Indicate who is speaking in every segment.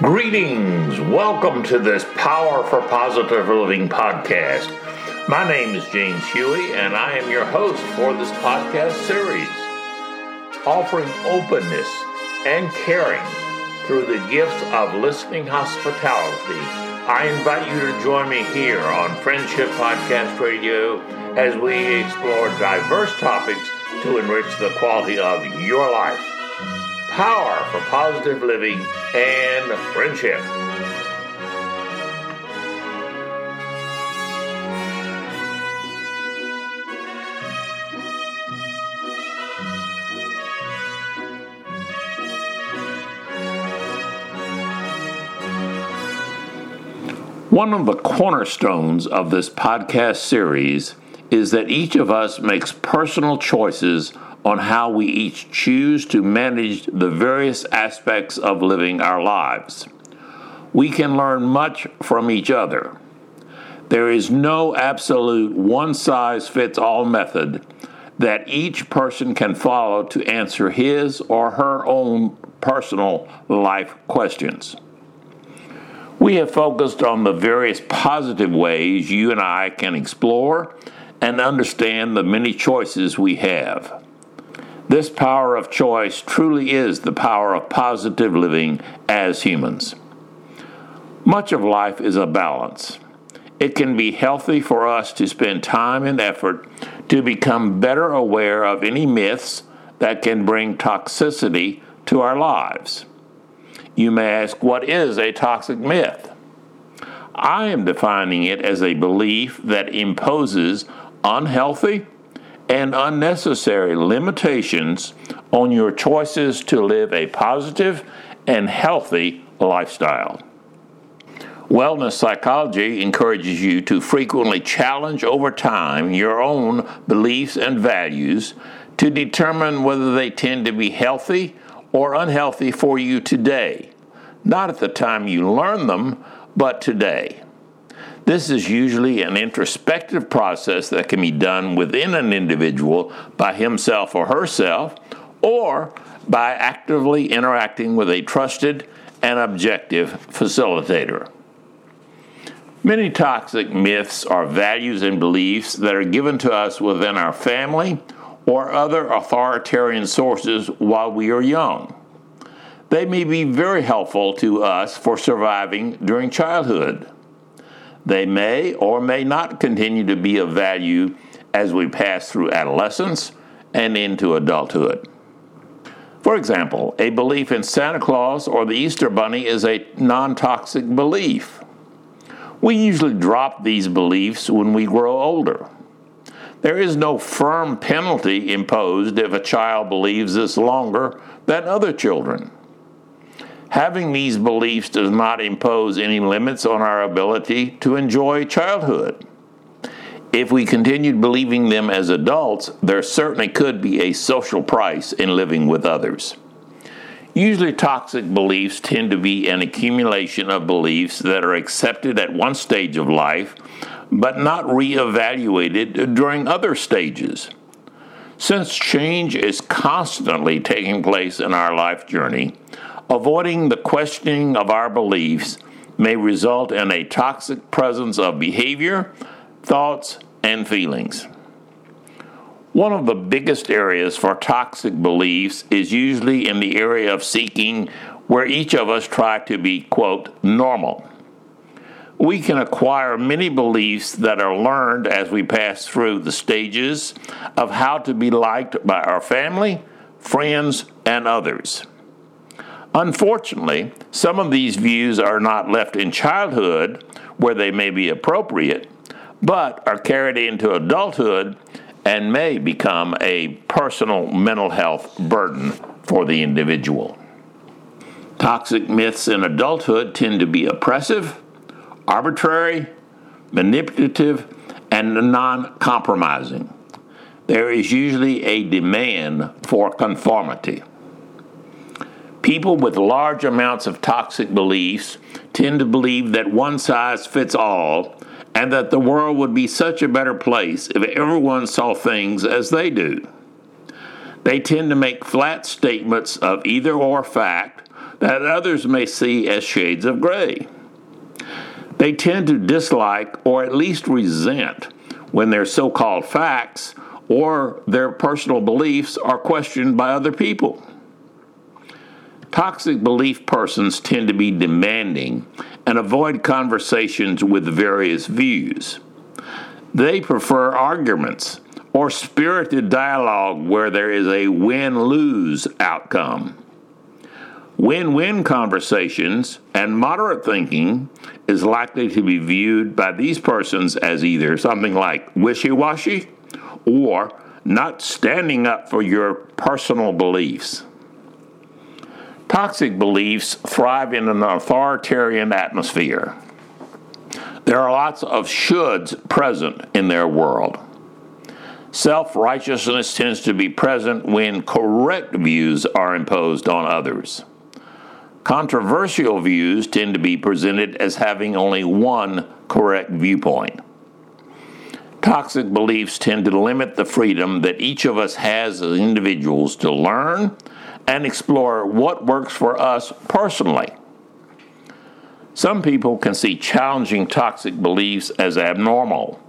Speaker 1: Greetings. Welcome to this Power for Positive Living podcast. My name is James Huey, and I am your host for this podcast series, offering openness and caring through the gifts of listening hospitality. I invite you to join me here on Friendship Podcast Radio as we explore diverse topics to enrich the quality of your life power for positive living and friendship. One of the cornerstones of this podcast series is that each of us makes personal choices on how we each choose to manage the various aspects of living our lives. We can learn much from each other. There is no absolute one size fits all method that each person can follow to answer his or her own personal life questions. We have focused on the various positive ways you and I can explore and understand the many choices we have. This power of choice truly is the power of positive living as humans. Much of life is a balance. It can be healthy for us to spend time and effort to become better aware of any myths that can bring toxicity to our lives. You may ask, what is a toxic myth? I am defining it as a belief that imposes unhealthy and unnecessary limitations on your choices to live a positive and healthy lifestyle. Wellness psychology encourages you to frequently challenge over time your own beliefs and values to determine whether they tend to be healthy or unhealthy for you today. Not at the time you learn them, but today. This is usually an introspective process that can be done within an individual by himself or herself, or by actively interacting with a trusted and objective facilitator. Many toxic myths are values and beliefs that are given to us within our family or other authoritarian sources while we are young. They may be very helpful to us for surviving during childhood. They may or may not continue to be of value as we pass through adolescence and into adulthood. For example, a belief in Santa Claus or the Easter Bunny is a non toxic belief. We usually drop these beliefs when we grow older. There is no firm penalty imposed if a child believes this longer than other children. Having these beliefs does not impose any limits on our ability to enjoy childhood. If we continued believing them as adults, there certainly could be a social price in living with others. Usually, toxic beliefs tend to be an accumulation of beliefs that are accepted at one stage of life, but not reevaluated during other stages. Since change is constantly taking place in our life journey, Avoiding the questioning of our beliefs may result in a toxic presence of behavior, thoughts, and feelings. One of the biggest areas for toxic beliefs is usually in the area of seeking where each of us try to be, quote, normal. We can acquire many beliefs that are learned as we pass through the stages of how to be liked by our family, friends, and others. Unfortunately, some of these views are not left in childhood where they may be appropriate, but are carried into adulthood and may become a personal mental health burden for the individual. Toxic myths in adulthood tend to be oppressive, arbitrary, manipulative, and non compromising. There is usually a demand for conformity. People with large amounts of toxic beliefs tend to believe that one size fits all and that the world would be such a better place if everyone saw things as they do. They tend to make flat statements of either or fact that others may see as shades of gray. They tend to dislike or at least resent when their so called facts or their personal beliefs are questioned by other people. Toxic belief persons tend to be demanding and avoid conversations with various views. They prefer arguments or spirited dialogue where there is a win lose outcome. Win win conversations and moderate thinking is likely to be viewed by these persons as either something like wishy washy or not standing up for your personal beliefs. Toxic beliefs thrive in an authoritarian atmosphere. There are lots of shoulds present in their world. Self righteousness tends to be present when correct views are imposed on others. Controversial views tend to be presented as having only one correct viewpoint. Toxic beliefs tend to limit the freedom that each of us has as individuals to learn and explore what works for us personally. Some people can see challenging toxic beliefs as abnormal,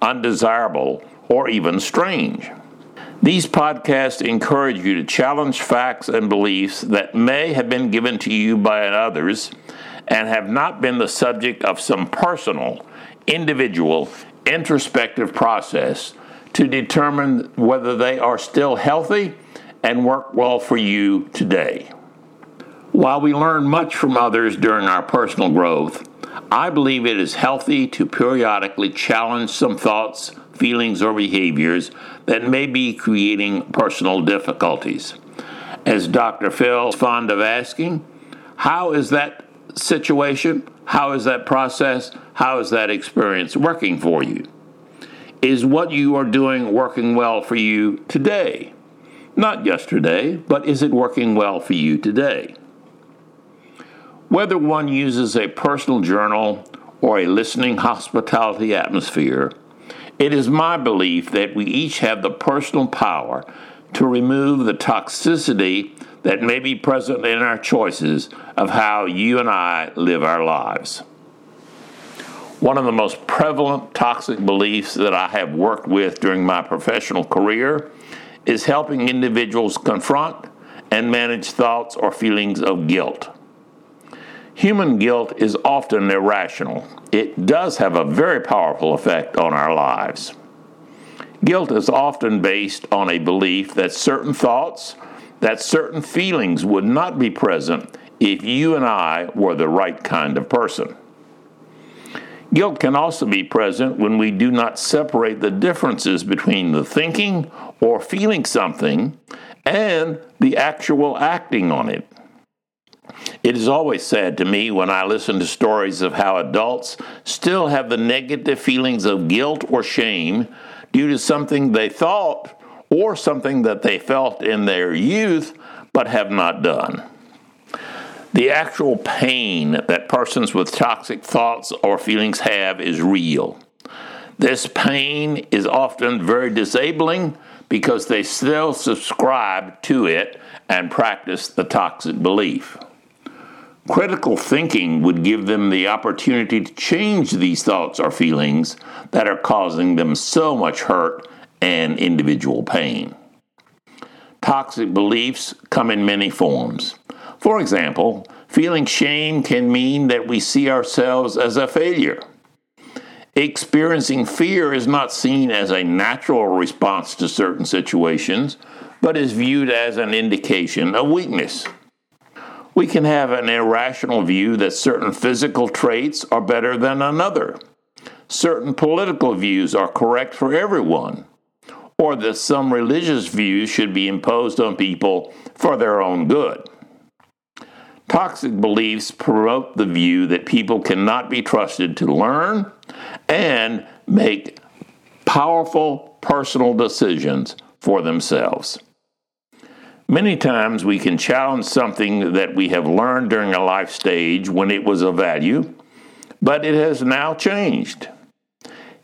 Speaker 1: undesirable, or even strange. These podcasts encourage you to challenge facts and beliefs that may have been given to you by others and have not been the subject of some personal, individual, introspective process to determine whether they are still healthy and work well for you today. While we learn much from others during our personal growth, I believe it is healthy to periodically challenge some thoughts, feelings, or behaviors that may be creating personal difficulties. As Dr. Phil is fond of asking, how is that situation? How is that process? How is that experience working for you? Is what you are doing working well for you today? Not yesterday, but is it working well for you today? Whether one uses a personal journal or a listening hospitality atmosphere, it is my belief that we each have the personal power to remove the toxicity that may be present in our choices of how you and I live our lives. One of the most prevalent toxic beliefs that I have worked with during my professional career is helping individuals confront and manage thoughts or feelings of guilt. Human guilt is often irrational. It does have a very powerful effect on our lives. Guilt is often based on a belief that certain thoughts, that certain feelings would not be present if you and I were the right kind of person. Guilt can also be present when we do not separate the differences between the thinking or feeling something and the actual acting on it. It is always sad to me when I listen to stories of how adults still have the negative feelings of guilt or shame due to something they thought or something that they felt in their youth but have not done. The actual pain that persons with toxic thoughts or feelings have is real. This pain is often very disabling because they still subscribe to it and practice the toxic belief. Critical thinking would give them the opportunity to change these thoughts or feelings that are causing them so much hurt and individual pain. Toxic beliefs come in many forms. For example, feeling shame can mean that we see ourselves as a failure. Experiencing fear is not seen as a natural response to certain situations, but is viewed as an indication of weakness. We can have an irrational view that certain physical traits are better than another. Certain political views are correct for everyone, or that some religious views should be imposed on people for their own good. Toxic beliefs promote the view that people cannot be trusted to learn and make powerful personal decisions for themselves. Many times we can challenge something that we have learned during a life stage when it was of value, but it has now changed.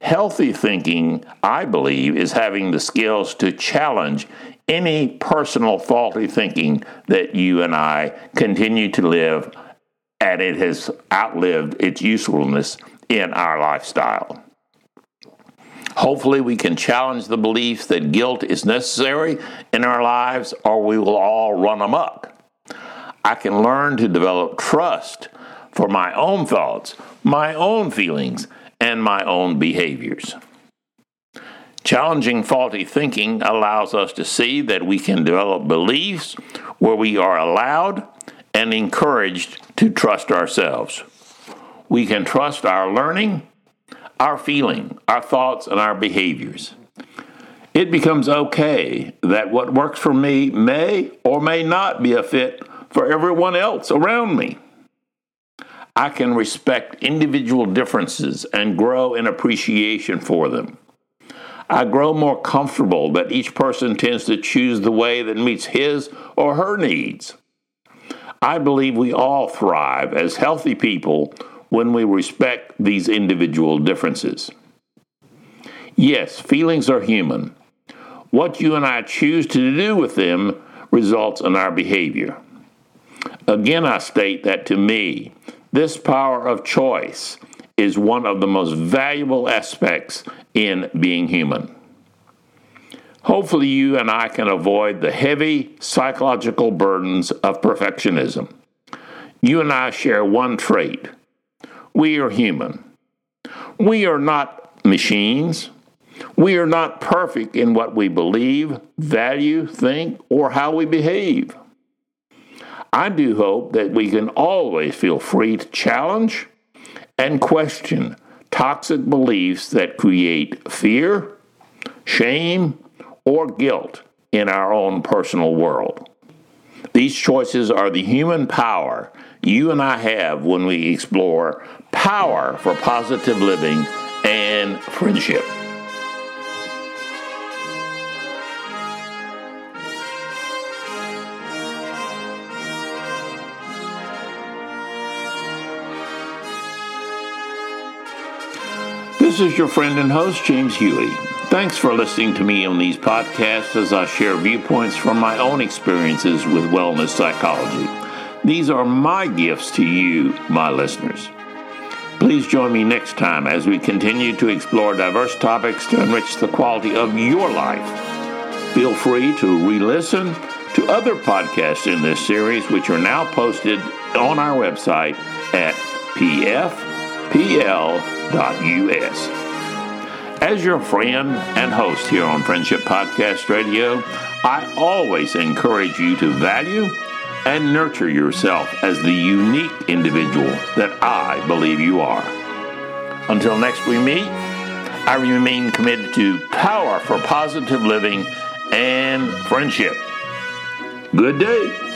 Speaker 1: Healthy thinking, I believe, is having the skills to challenge any personal faulty thinking that you and I continue to live and it has outlived its usefulness in our lifestyle. Hopefully, we can challenge the belief that guilt is necessary in our lives or we will all run amok. I can learn to develop trust for my own thoughts, my own feelings, and my own behaviors. Challenging faulty thinking allows us to see that we can develop beliefs where we are allowed and encouraged to trust ourselves. We can trust our learning, our feeling, our thoughts, and our behaviors. It becomes okay that what works for me may or may not be a fit for everyone else around me. I can respect individual differences and grow in appreciation for them. I grow more comfortable that each person tends to choose the way that meets his or her needs. I believe we all thrive as healthy people when we respect these individual differences. Yes, feelings are human. What you and I choose to do with them results in our behavior. Again, I state that to me, this power of choice is one of the most valuable aspects in being human. Hopefully, you and I can avoid the heavy psychological burdens of perfectionism. You and I share one trait we are human. We are not machines. We are not perfect in what we believe, value, think, or how we behave. I do hope that we can always feel free to challenge and question toxic beliefs that create fear, shame, or guilt in our own personal world. These choices are the human power you and I have when we explore power for positive living and friendship. This is your friend and host, James Huey. Thanks for listening to me on these podcasts as I share viewpoints from my own experiences with wellness psychology. These are my gifts to you, my listeners. Please join me next time as we continue to explore diverse topics to enrich the quality of your life. Feel free to re listen to other podcasts in this series, which are now posted on our website at pfpl.us. As your friend and host here on Friendship Podcast Radio, I always encourage you to value and nurture yourself as the unique individual that I believe you are. Until next we meet, I remain committed to power for positive living and friendship. Good day.